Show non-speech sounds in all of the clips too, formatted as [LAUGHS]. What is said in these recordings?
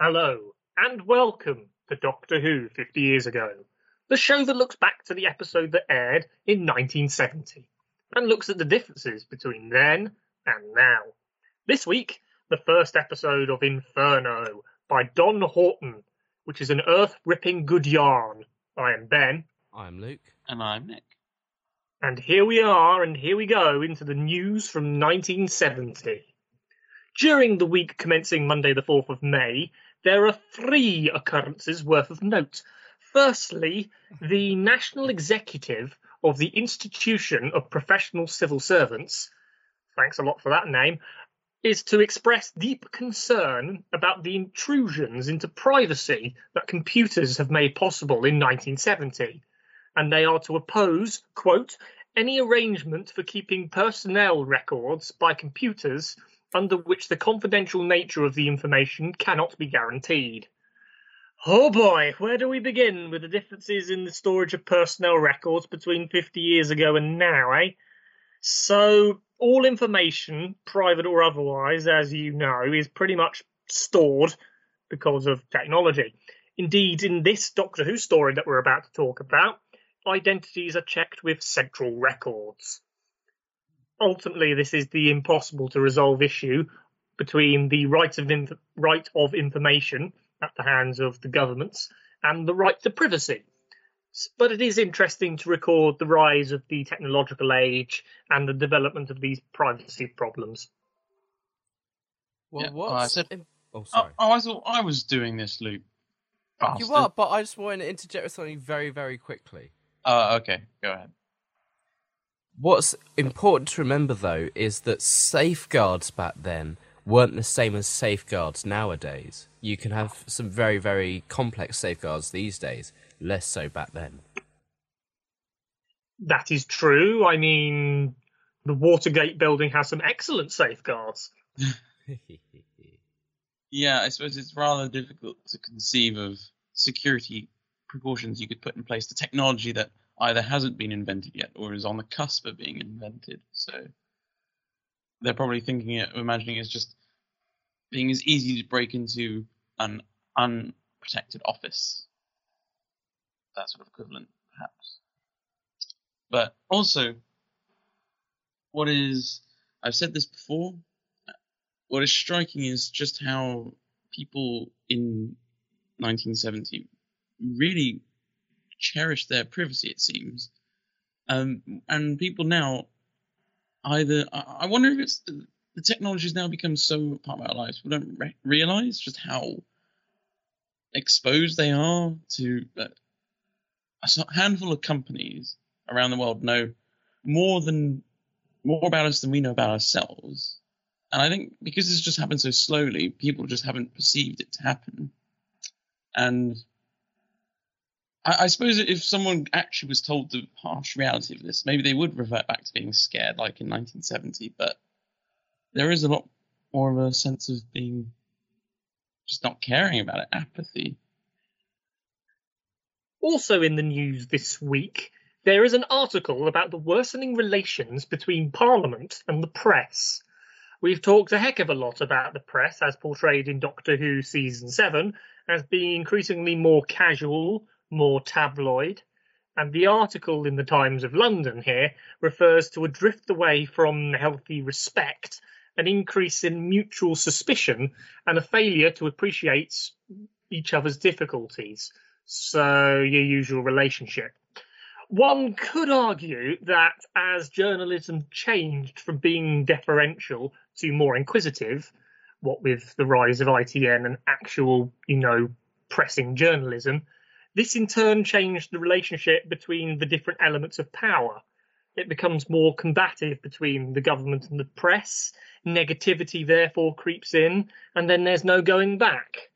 Hello, and welcome to Doctor Who 50 Years Ago, the show that looks back to the episode that aired in 1970 and looks at the differences between then and now. This week, the first episode of Inferno by Don Houghton, which is an earth ripping good yarn. I am Ben, I'm Luke. And I'm Nick. and here we are, and here we go into the news from 1970. During the week commencing Monday, the 4th of May, there are three occurrences worth of note. Firstly, the National Executive of the Institution of Professional Civil Servants, thanks a lot for that name, is to express deep concern about the intrusions into privacy that computers have made possible in 1970. And they are to oppose, quote, any arrangement for keeping personnel records by computers under which the confidential nature of the information cannot be guaranteed. Oh boy, where do we begin with the differences in the storage of personnel records between 50 years ago and now, eh? So, all information, private or otherwise, as you know, is pretty much stored because of technology. Indeed, in this Doctor Who story that we're about to talk about, identities are checked with central records. Ultimately, this is the impossible to resolve issue between the right of inf- right of information at the hands of the governments and the right to privacy. But it is interesting to record the rise of the technological age and the development of these privacy problems. Well, Yeah, what's oh, I said- oh, sorry. oh, I thought I was doing this, Luke. you are, but I just want to interject with something very, very quickly. Oh, okay. Go ahead. What's important to remember, though, is that safeguards back then weren't the same as safeguards nowadays. You can have some very, very complex safeguards these days, less so back then. That is true. I mean, the Watergate building has some excellent safeguards. [LAUGHS] Yeah, I suppose it's rather difficult to conceive of security precautions you could put in place. The technology that either hasn't been invented yet or is on the cusp of being invented. So they're probably thinking it, imagining it as just being as easy to break into an unprotected office. That sort of equivalent, perhaps. But also, what is I've said this before. What is striking is just how people in 1970 really cherished their privacy. It seems, um, and people now either I, wonder if it's the, the technology has now become so part of our lives we don't re- realize just how exposed they are to uh, a handful of companies around the world know more than more about us than we know about ourselves. And I think because this just happened so slowly, people just haven't perceived it to happen. And I, I suppose if someone actually was told the harsh reality of this, maybe they would revert back to being scared, like in 1970. But there is a lot more of a sense of being just not caring about it, apathy. Also in the news this week, there is an article about the worsening relations between Parliament and the press. We've talked a heck of a lot about the press as portrayed in Doctor Who season 7 as being increasingly more casual, more tabloid. And the article in the Times of London here refers to a drift away from healthy respect, an increase in mutual suspicion, and a failure to appreciate each other's difficulties. So, your usual relationship. One could argue that as journalism changed from being deferential to more inquisitive, what with the rise of ITN and actual, you know, pressing journalism, this in turn changed the relationship between the different elements of power. It becomes more combative between the government and the press. Negativity therefore creeps in, and then there's no going back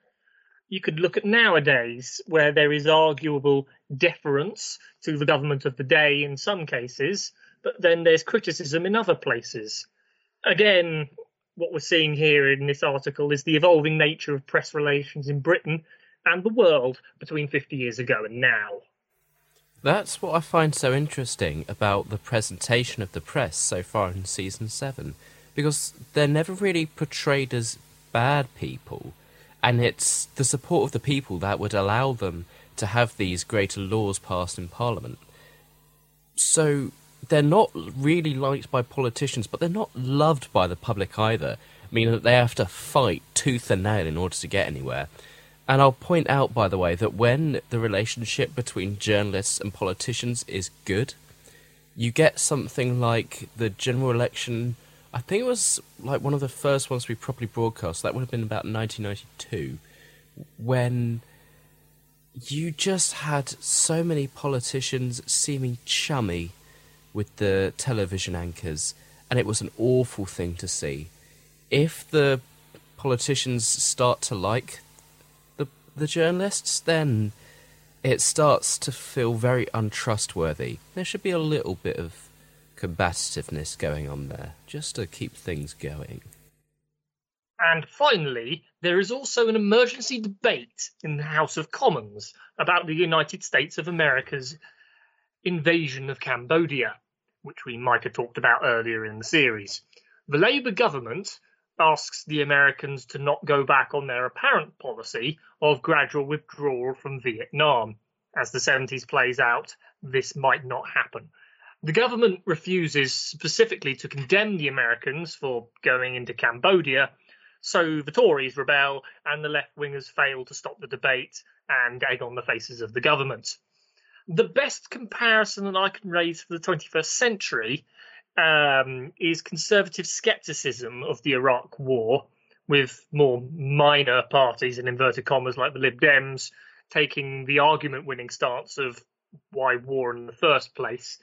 you could look at nowadays where there is arguable deference to the government of the day in some cases, but then there's criticism in other places. Again, what we're seeing here in this article is the evolving nature of press relations in Britain and the world between 50 years ago and now. That's what I find so interesting about the presentation of the press so far in season seven, because they're never really portrayed as bad people, And it's the support of the people that would allow them to have these greater laws passed in Parliament. So they're not really liked by politicians, but they're not loved by the public either, meaning that they have to fight tooth and nail in order to get anywhere. And I'll point out, by the way, that when the relationship between journalists and politicians is good, you get something like the general election. I think it was like one of the first ones we properly broadcast. That would have been about 1992, when you just had so many politicians seeming chummy with the television anchors, and it was an awful thing to see. If the politicians start to like the journalists, then it starts to feel very untrustworthy. There should be a little bit of combativeness going on there, just to keep things going. And finally, there is also an emergency debate in the House of Commons about the United States of America's invasion of Cambodia, which we might have talked about earlier in the series. The Labour government asks the Americans to not go back on their apparent policy of gradual withdrawal from Vietnam. As the 70s plays out, this might not happen. The government refuses specifically to condemn the Americans for going into Cambodia, so the Tories rebel and the left wingers fail to stop the debate and egg on the faces of the government. The best comparison that I can raise for the 21st century um, is conservative skepticism of the Iraq War, with more minor parties in inverted commas like the Lib Dems taking the argument winning stance of why war in the first place.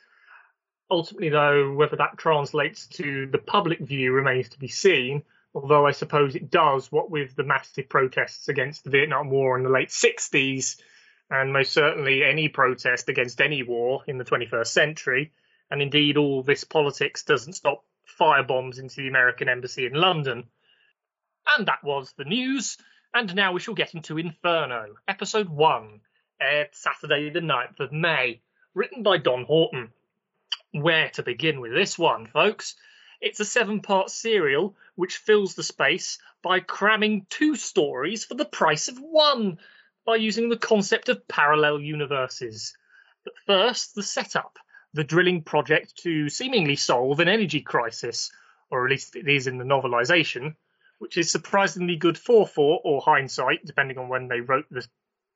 Ultimately, though, whether that translates to the public view remains to be seen, although I suppose it does, what with the massive protests against the Vietnam War in the late 60s, and most certainly any protest against any war in the 21st century. And indeed, all this politics doesn't stop firebombs into the American embassy in London. And that was the news. And now we shall get into Inferno, episode 1, aired Saturday, the 9th of May, written by Don Houghton. Where to begin with this one, folks? It's a seven part serial which fills the space by cramming two stories for the price of one by using the concept of parallel universes. But first, the setup the drilling project to seemingly solve an energy crisis, or at least it is in the novelization, which is surprisingly good forethought or hindsight, depending on when they wrote the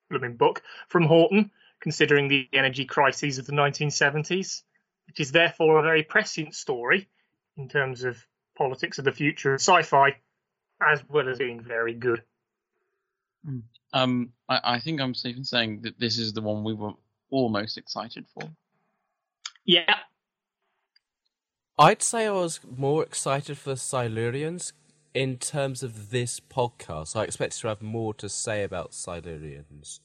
blooming book, from Houghton, considering the energy crises of the 1970s. It is therefore a very prescient story in terms of politics of the future of sci-fi, as well as being very good. Um, I, I think I'm safe in saying that this is the one we were all most excited for. Yeah, I'd say I was more excited for Silurians in terms of this podcast. I expected to have more to say about Silurians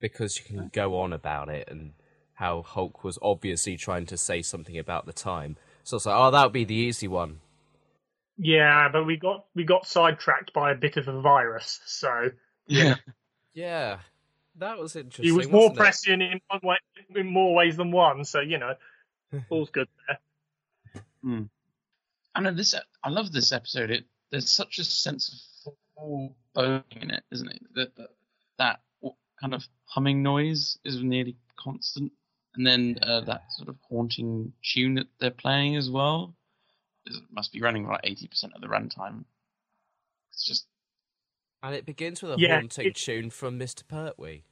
because you can go on about it and how Hulke was obviously trying to say something about the time. So it's like, oh, that would be the easy one. yeah, but we got we got sidetracked by a bit of a virus, so Yeah. Yeah, that was interesting. he was more wasn't it? prescient in one way, in more ways than one. So you know, [LAUGHS] all's good there. I know this. I love this episode. It there's such a sense of foreboding in it, isn't it? That that, that kind of humming noise is nearly constant, and then uh, that sort of haunting tune that they're playing as well. It must be running about eighty percent of the runtime. It's just And it begins with a Yeah, haunting it- tune from Mr. Pertwee.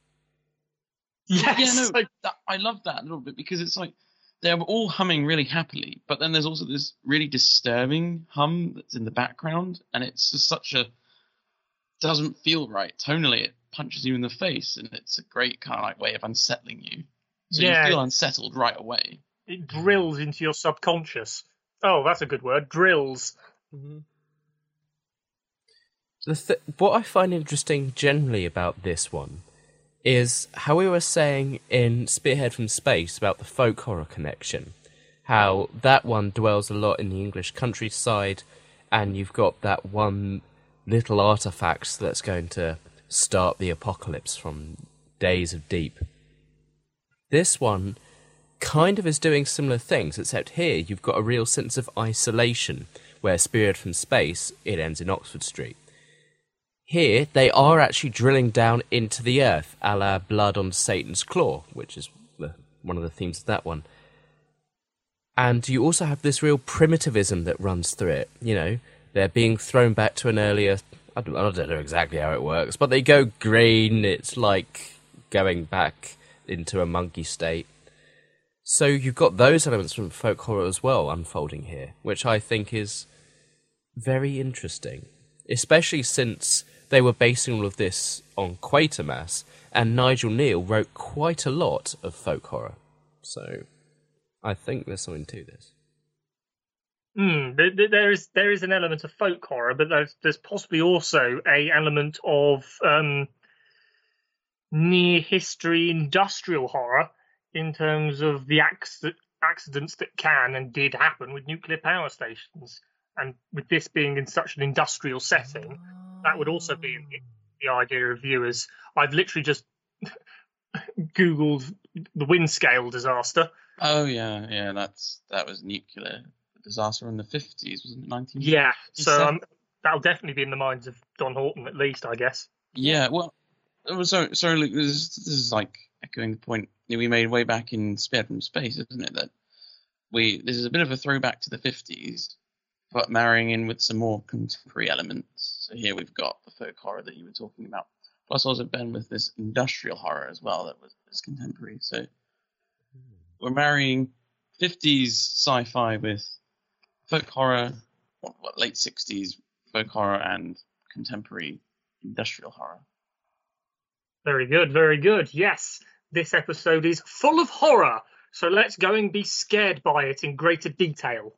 Yes, yeah, no, that, I love that a little bit because it's like they're all humming really happily, but then there's also this really disturbing hum that's in the background, and it's just such a doesn't feel right tonally. It punches you in the face, and it's a great kind of like way of unsettling you. So Yeah. you feel unsettled right away. it drills into your subconscious. Oh, that's a good word. Drills. Mm-hmm. The th- what I find interesting generally about this one is how we were saying in Spearhead from Space about the folk horror connection, how that one dwells a lot in the English countryside, and you've got that one little artifact that's going to start the apocalypse from Days of Deep. This one kind of is doing similar things, except here you've got a real sense of isolation, where Spearhead from Space, it ends in Oxford Street. Here, they are actually drilling down into the earth, a la Blood on Satan's Claw, which is the, one of the themes of that one. And you also have this real primitivism that runs through it. You know, they're being thrown back to an earlier. I don't, I don't know exactly how it works, but they go green. It's like going back into a monkey state. So you've got those elements from folk horror as well unfolding here, which I think is very interesting, especially since they were basing all of this on Quatermass, and Nigel Kneale wrote quite a lot of folk horror. So I think there's something to this. Hmm, there is there is an element of folk horror, but there's there's possibly also a element of um, near history industrial horror in terms of the accidents that can and did happen with nuclear power stations. And with this being in such an industrial setting, that would also be the idea of viewers. I've literally just [LAUGHS] googled the Windscale disaster. Oh yeah, yeah, that's that was nuclear disaster in the fifties, wasn't it? Nineteen. Yeah, so um, that'll definitely be in the minds of Don Houghton, at least, I guess. Yeah, well, so so Luke, this, this is like echoing the point we made way back in Spearhead from Space, isn't it? That we this is a bit of a throwback to the fifties, but marrying in with some more contemporary elements. So here we've got the folk horror that you were talking about, plus also Ben with this industrial horror as well that was, contemporary. So we're marrying 50s sci-fi with folk horror, what, what, late 60s folk horror and contemporary industrial horror. Very good, very good. Yes, this episode is full of horror, so let's go and be scared by it in greater detail.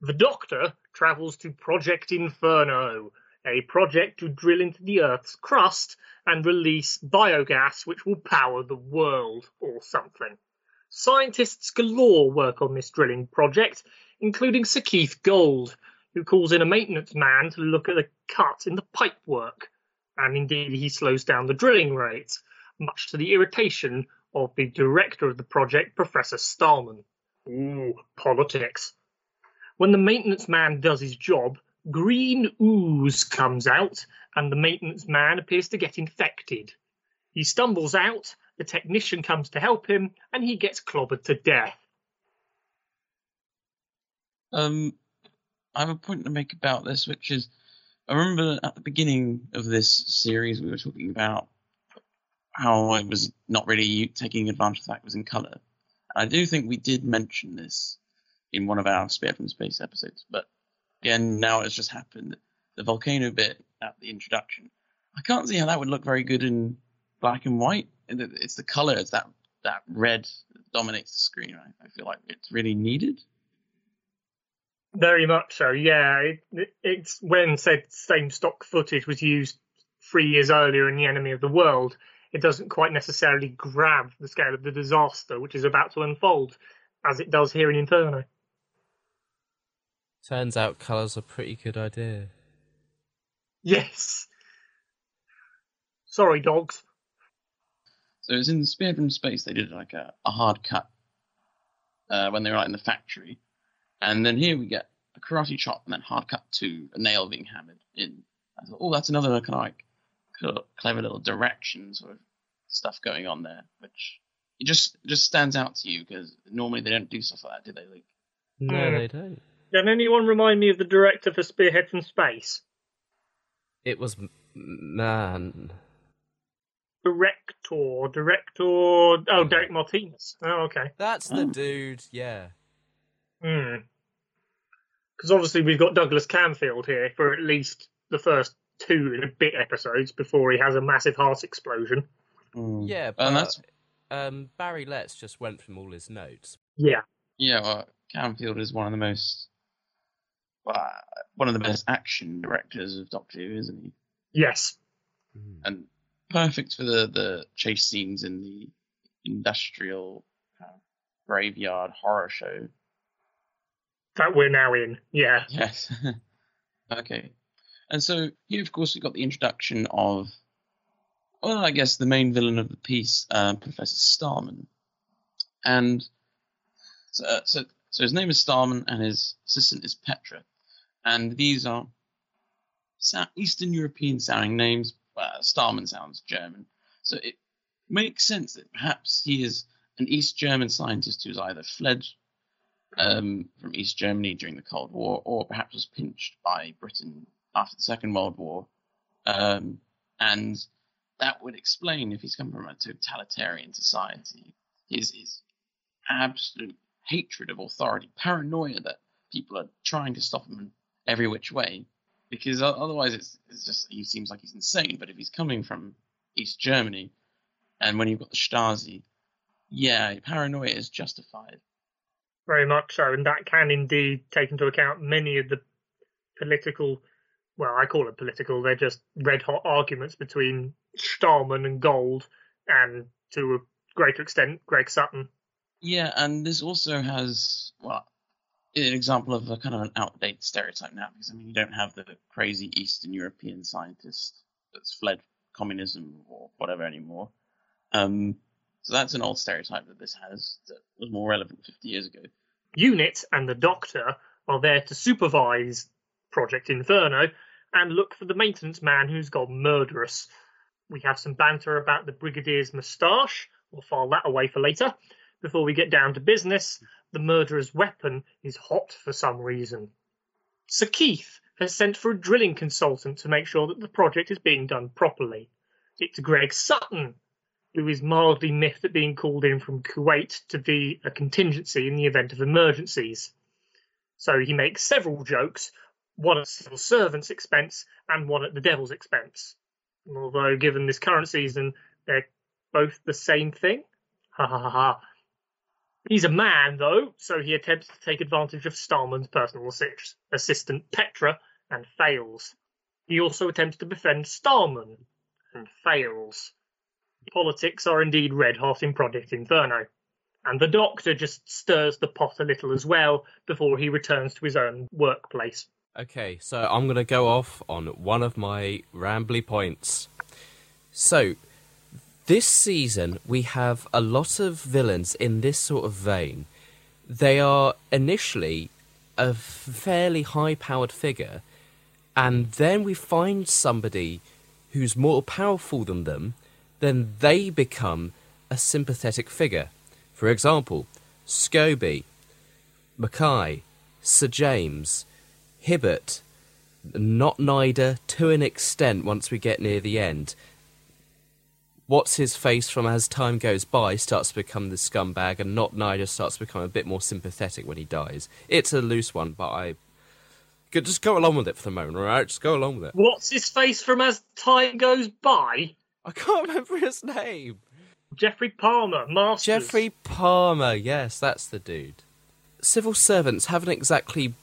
The Doctor travels to Project Inferno, a project to drill into the Earth's crust and release biogas which will power the world or something. Scientists galore work on this drilling project, including Sir Keith Gold, who calls in a maintenance man to look at a cut in the pipework, and indeed he slows down the drilling rate, much to the irritation of the director of the project, Professor Stahlman. Ooh, politics. When the maintenance man does his job, green ooze comes out, and the maintenance man appears to get infected. He stumbles out, the technician comes to help him, and he gets clobbered to death. Um, I have a point to make about this, which is I remember at the beginning of this series we were talking about how it was not really taking advantage of the fact it was in color. I do think we did mention this in one of our Spearhead from Space episodes. But again, now it's just happened. The volcano bit at the introduction, I can't see how that would look very good in black and white. It's the color, it's that that red dominates the screen. Right? I feel like it's really needed. Very much so. Yeah, it, it's when said same stock footage was used three years earlier in The Enemy of the World. It doesn't quite necessarily grab the scale of the disaster which is about to unfold, as it does here in Inferno. Turns out colour's a pretty good idea. Yes. Sorry, dogs. So it's in Spearhead from Space. They did like a, a hard cut uh, when they were like in the factory, and then here we get a karate chop and then hard cut to a nail being hammered in. I thought, oh, that's another kind of like clever little direction sort of stuff going on there, which it just just stands out to you because normally they don't do stuff like that, do they? Like, no, mm. they don't. Can anyone remind me of the director for Spearhead from Space? It was man. Director, director. Oh, Derek Martinus. Oh, okay. That's the oh. dude. Yeah. Hmm. Because obviously we've got Douglas Camfield here for at least the first two and a bit episodes before he has a massive heart explosion. Mm. Yeah, but that's... Um, Barry Letts just went from all his notes. Yeah. Yeah, well, Camfield is one of the most uh, one of the best action directors of Doctor Who, isn't he? Yes. Mm. And perfect for the, the chase scenes in the industrial uh, graveyard horror show. That we're now in, yeah. Yes. [LAUGHS] okay. And so here, of course, we've got the introduction of, well, I guess the main villain of the piece, uh, Professor Stahlman. And so, uh, so, so his name is Stahlman, and his assistant is Petra and these are Eastern European sounding names. Uh, Stahlman sounds German, so it makes sense that perhaps he is an East German scientist who's either fled um, from East Germany during the Cold War, or perhaps was pinched by Britain after the Second World War, um, and that would explain if he's come from a totalitarian society, his his absolute hatred of authority, paranoia that people are trying to stop him in every which way, because otherwise it's, it's just he seems like he's insane. But if he's coming from East Germany, and when you've got the Stasi, yeah, paranoia is justified. Very much so, and that can indeed take into account many of the political well, I call it political. They're just red hot arguments between Stahlman and Gold, and to a greater extent, Greg Sutton. Yeah, and this also has well, an example of a kind of an outdated stereotype now, because I mean, you don't have the crazy Eastern European scientist that's fled communism or whatever anymore. Um, so that's an old stereotype that this has that was more relevant 50 years ago. Unit and the Doctor are there to supervise Project Inferno and look for the maintenance man who's gone murderous. We have some banter about the Brigadier's moustache. We'll file that away for later. Before we get down to business, the murderer's weapon is hot for some reason. Sir Keith has sent for a drilling consultant to make sure that the project is being done properly. It's Greg Sutton, who is mildly miffed at being called in from Kuwait to be a contingency in the event of emergencies. So he makes several jokes one at civil servants' expense and one at the devil's expense. Although, given this current season, they're both the same thing. Ha ha ha ha. He's a man, though, so he attempts to take advantage of Stahlman's personal assistant Petra and fails. He also attempts to befriend Stahlman and fails. Politics are indeed red hot in Project Inferno. And the doctor just stirs the pot a little as well before he returns to his own workplace. Okay, so I'm going to go off on one of my rambly points. So, this season we have a lot of villains in this sort of vein. They are initially a fairly high powered figure, and then we find somebody who's more powerful than them, then they become a sympathetic figure. For example, Scobie, Mackay, Sir James, Hibbert, not Nyder to an extent once we get near the end. What's his face from as time goes by starts to become the scumbag, and not Nyder starts to become a bit more sympathetic when he dies. It's a loose one, but I could just go along with it for the moment, alright? Just go along with it. What's his face from as time goes by? I can't remember his name. Geoffrey Palmer, Masters. Geoffrey Palmer, yes, that's the dude. Civil servants haven't exactly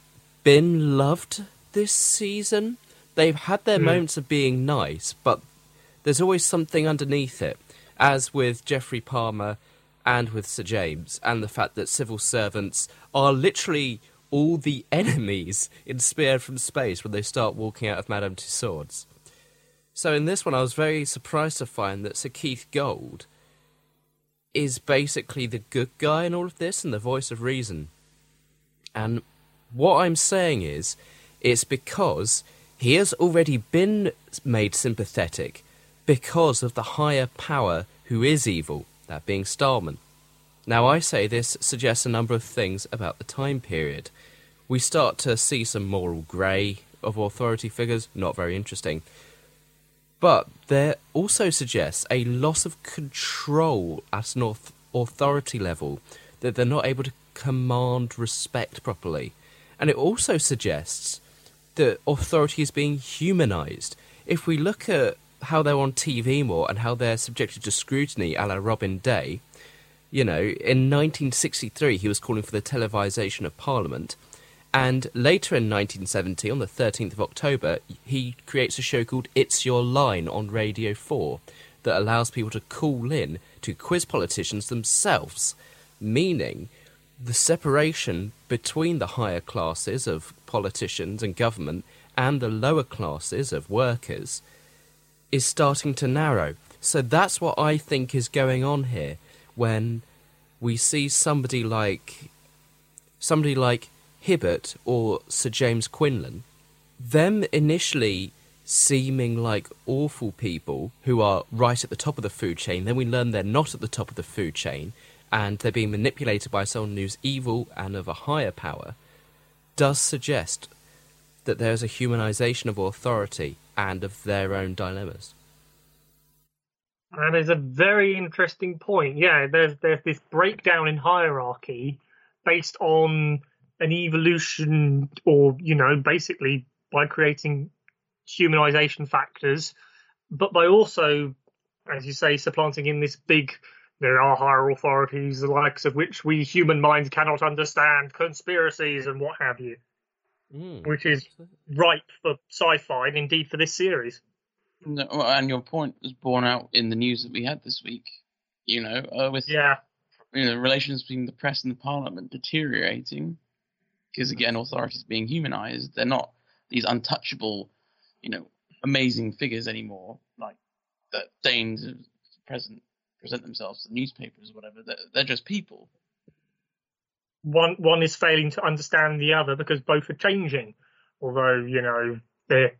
been loved this season. They've had their mm. moments of being nice, but there's always something underneath it, as with Geoffrey Palmer and with Sir James, and the fact that civil servants are literally all the [LAUGHS] enemies in Spear from Space when they start walking out of Madame Tussauds. So in this one, I was very surprised to find that Sir Keith Gold is basically the good guy in all of this and the voice of reason. And what I'm saying is, it's because he has already been made sympathetic because of the higher power who is evil, that being Stahlman. Now, I say this suggests a number of things about the time period. We start to see some moral grey of authority figures, not very interesting. But there also suggests a loss of control at an authority level, that they're not able to command respect properly. And it also suggests that authority is being humanized. If we look at how they're on TV more and how they're subjected to scrutiny a la Robin Day, you know, in 1963 he was calling for the televisation of Parliament. And later in 1970, on the 13th of October, he creates a show called It's Your Line on Radio 4 that allows people to call in to quiz politicians themselves, meaning the separation between the higher classes of politicians and government and the lower classes of workers is starting to narrow. So that's what I think is going on here when we see somebody like somebody like Hibbert or Sir James Quinlan, them initially seeming like awful people who are right at the top of the food chain. Then we learn they're not at the top of the food chain and they're being manipulated by someone who's evil and of a higher power, does suggest that there's a humanization of authority and of their own dilemmas. That is a very interesting point. Yeah, there's there's this breakdown in hierarchy based on an evolution, or you know, basically by creating humanization factors, but by also, as you say, supplanting in this big. There are higher authorities, the likes of which we human minds cannot understand, conspiracies and what have you, Mm. which is ripe for sci-fi and indeed for this series. No, and your point was borne out in the news that we had this week. You know, uh, with Yeah, you know relations between the press and the parliament deteriorating, because again, authorities being humanized. They're not these untouchable, you know, amazing figures anymore, like that deign to present present themselves to the newspapers or whatever. They're, they're just people. One one is failing to understand the other because both are changing. Although you know their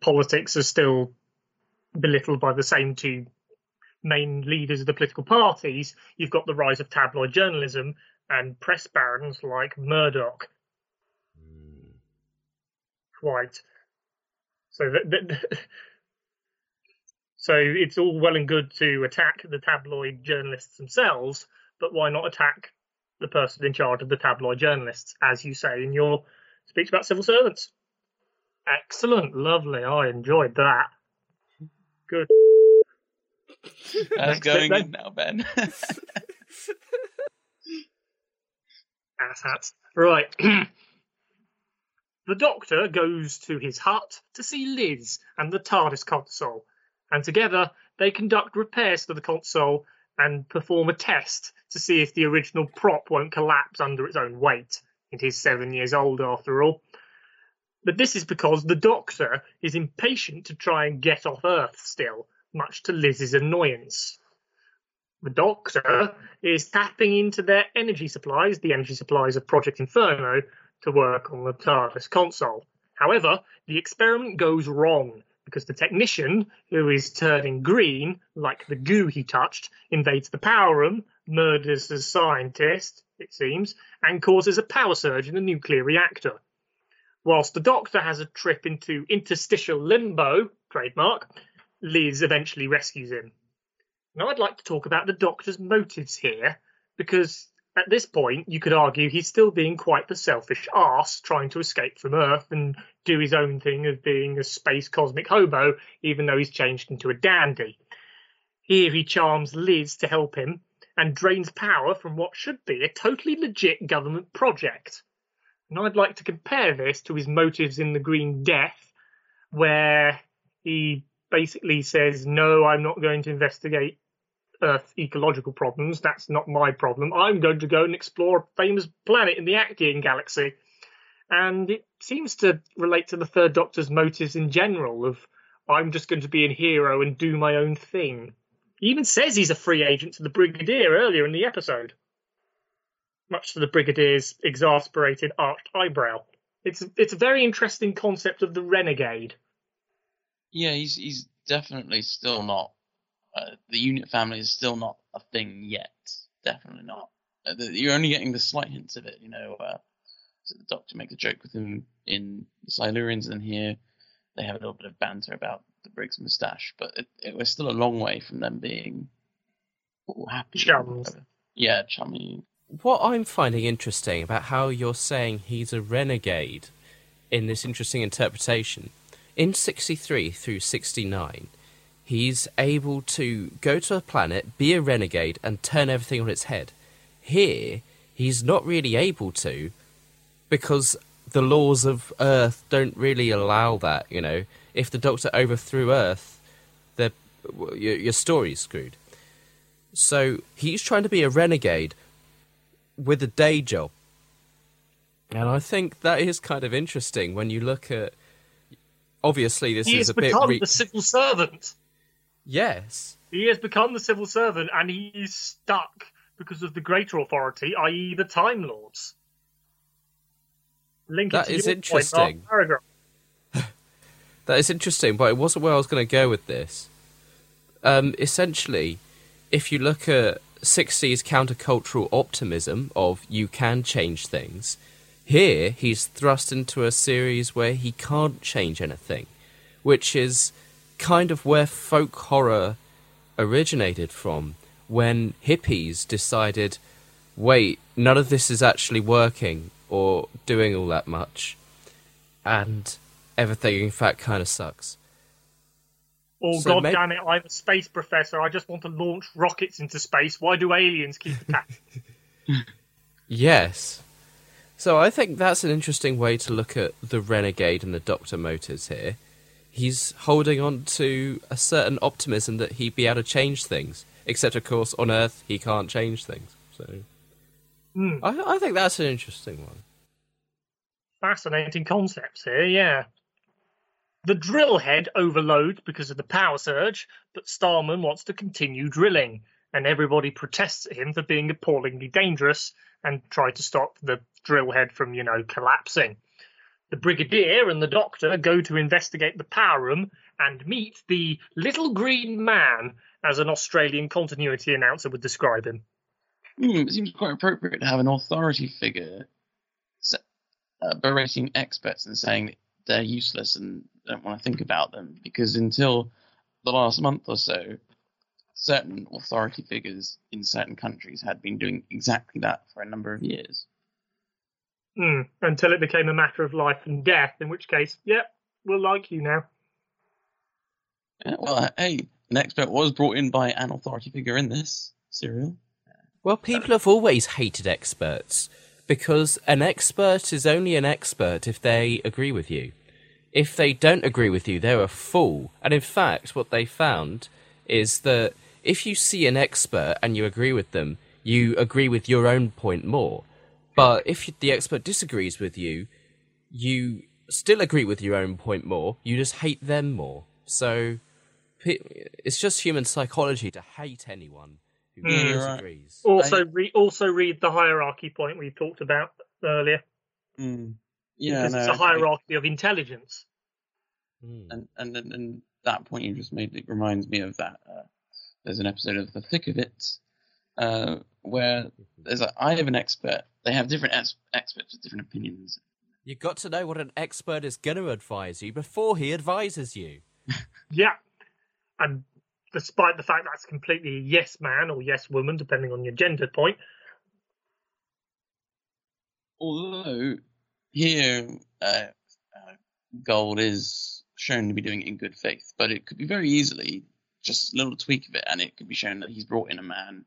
politics are still belittled by the same two main leaders of the political parties. You've got the rise of tabloid journalism and press barons like Murdoch. Quite. So that, that so it's all well and good to attack the tabloid journalists themselves, but why not attack the person in charge of the tabloid journalists, as you say in your speech about civil servants? Excellent, lovely. I enjoyed that. Good. That's going in now, Ben. [LAUGHS] Ass hats. Right. [CLEARS THROAT] the doctor goes to his hut to see Liz and the TARDIS console, and together they conduct repairs to the console and perform a test to see if the original prop won't collapse under its own weight. It is seven years old after all. But this is because the doctor is impatient to try and get off Earth still, much to Liz's annoyance. The Doctor is tapping into their energy supplies, the energy supplies of Project Inferno, to work on the TARDIS console. However, the experiment goes wrong because the technician, who is turning green, like the goo he touched, invades the power room, murders the scientist, it seems, and causes a power surge in the nuclear reactor. Whilst the Doctor has a trip into interstitial limbo, trademark, Liz eventually rescues him. Now, I'd like to talk about the Doctor's motives here, because at this point, you could argue he's still being quite the selfish ass trying to escape from Earth and do his own thing of being a space cosmic hobo, even though he's changed into a dandy. Here he charms Liz to help him and drains power from what should be a totally legit government project. And I'd like to compare this to his motives in The Green Death, where he basically says, No, I'm not going to investigate Earth ecological problems. That's not my problem. I'm going to go and explore a famous planet in the Acteon galaxy. And it seems to relate to the Third Doctor's motives in general of I'm just going to be a hero and do my own thing. He even says he's a free agent to the Brigadier earlier in the episode, much to the Brigadier's exasperated arched eyebrow. It's it's a very interesting concept of the renegade. yeah, he's he's definitely still not. Uh, the unit family is still not a thing yet. Definitely not. Uh, the, you're only getting the slight hints of it. You know, uh, so the Doctor makes a joke with him in the Silurians, and here they have a little bit of banter about the Briggs moustache. But it, it was still a long way from them being all happy. or Yeah, chummy. What I'm finding interesting about how you're saying he's a renegade in this interesting interpretation, in 63 through 69, he's able to go to a planet, be a renegade, and turn everything on its head. Here, he's not really able to because the laws of Earth don't really allow that, you know. If the Doctor overthrew Earth, the, your, your story's screwed. So he's trying to be a renegade with a day job. And I think that is kind of interesting when you look at. Obviously, this He is a bit. become Re- the civil servant. Yes. He has become the civil servant, and he is stuck because of the greater authority, i.e., the Time Lords. Link to is interesting. [LAUGHS] That is interesting, but it wasn't where I was going to go with this. Um, essentially, if you look at 60s countercultural optimism of you can change things, here he's thrust into a series where he can't change anything, which is kind of where folk horror originated from when hippies decided, wait, none of this is actually working or doing all that much. And everything, in fact, kind of sucks. Oh, So god damn it, I'm a space professor. I just want to launch rockets into space. Why do aliens keep [LAUGHS] attacking? Yes. So I think that's an interesting way to look at the renegade and the Doctor motives here. He's holding on to a certain optimism that he'd be able to change things. Except, of course, on Earth, he can't change things. So Hmm. I, I think that's an interesting one. Fascinating concepts here, yeah. The drill head overloads because of the power surge, but Stahlman wants to continue drilling, and everybody protests at him for being appallingly dangerous and try to stop the drill head from, you know, collapsing. The Brigadier and the Doctor go to investigate the power room and meet the Little Green Man, as an Australian continuity announcer would describe him. Hmm, it seems quite appropriate to have an authority figure uh, berating experts and saying they're useless and don't want to think about them because until the last month or so, certain authority figures in certain countries had been doing exactly that for a number of years. Hmm, until it became a matter of life and death, in which case, yep, we'll like you now. Yeah, well, uh, hey, an expert was brought in by an authority figure in this serial. Well, people have always hated experts because an expert is only an expert if they agree with you. If they don't agree with you, they're a fool. And in fact, what they found is that if you see an expert and you agree with them, you agree with your own point more. But if the expert disagrees with you, you still agree with your own point more, you just hate them more. So it's just human psychology to hate anyone who Mm, you're right. disagrees. Also, re- also read the hierarchy point we talked about earlier, Mm. Yeah, because no, it's a okay. hierarchy of intelligence. Mm. and and and, and that point you just made it reminds me of that. Uh, there's an episode of The Thick of It uh, where there's a I have an expert. They have different ex- experts with different opinions. You've got to know what an expert is going to advise you before he advises you. [LAUGHS] Yeah, and despite the fact that's completely yes man or yes woman, depending on your gender point, Although here uh, uh, Gold is shown to be doing it in good faith, but it could be very easily just a little tweak of it, and it could be shown that he's brought in a man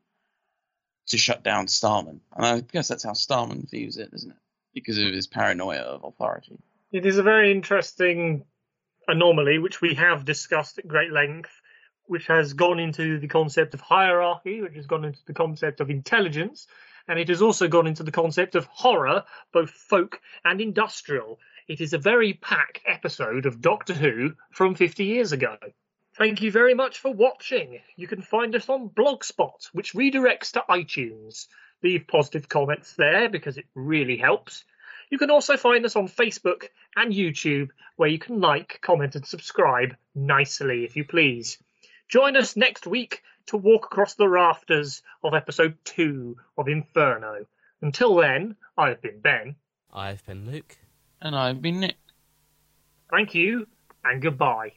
to shut down Stahlman. And I guess that's how Stahlman views it, isn't it? Because of his paranoia of authority. it is a very interesting anomaly which we have discussed at great length, which has gone into the concept of hierarchy, which has gone into the concept of intelligence, and it has also gone into the concept of horror, both folk and industrial. It is a very packed episode of Doctor Who from 50 years ago. Thank you very much for watching. You can find us on Blogspot, which redirects to iTunes. Leave positive comments there because it really helps. You can also find us on Facebook and YouTube, where you can like, comment, and subscribe nicely if you please. Join us next week to walk across the rafters of episode 2 of Inferno. Until then, I've been Ben. I've been Luke. And I've been Nick. Thank you, and goodbye.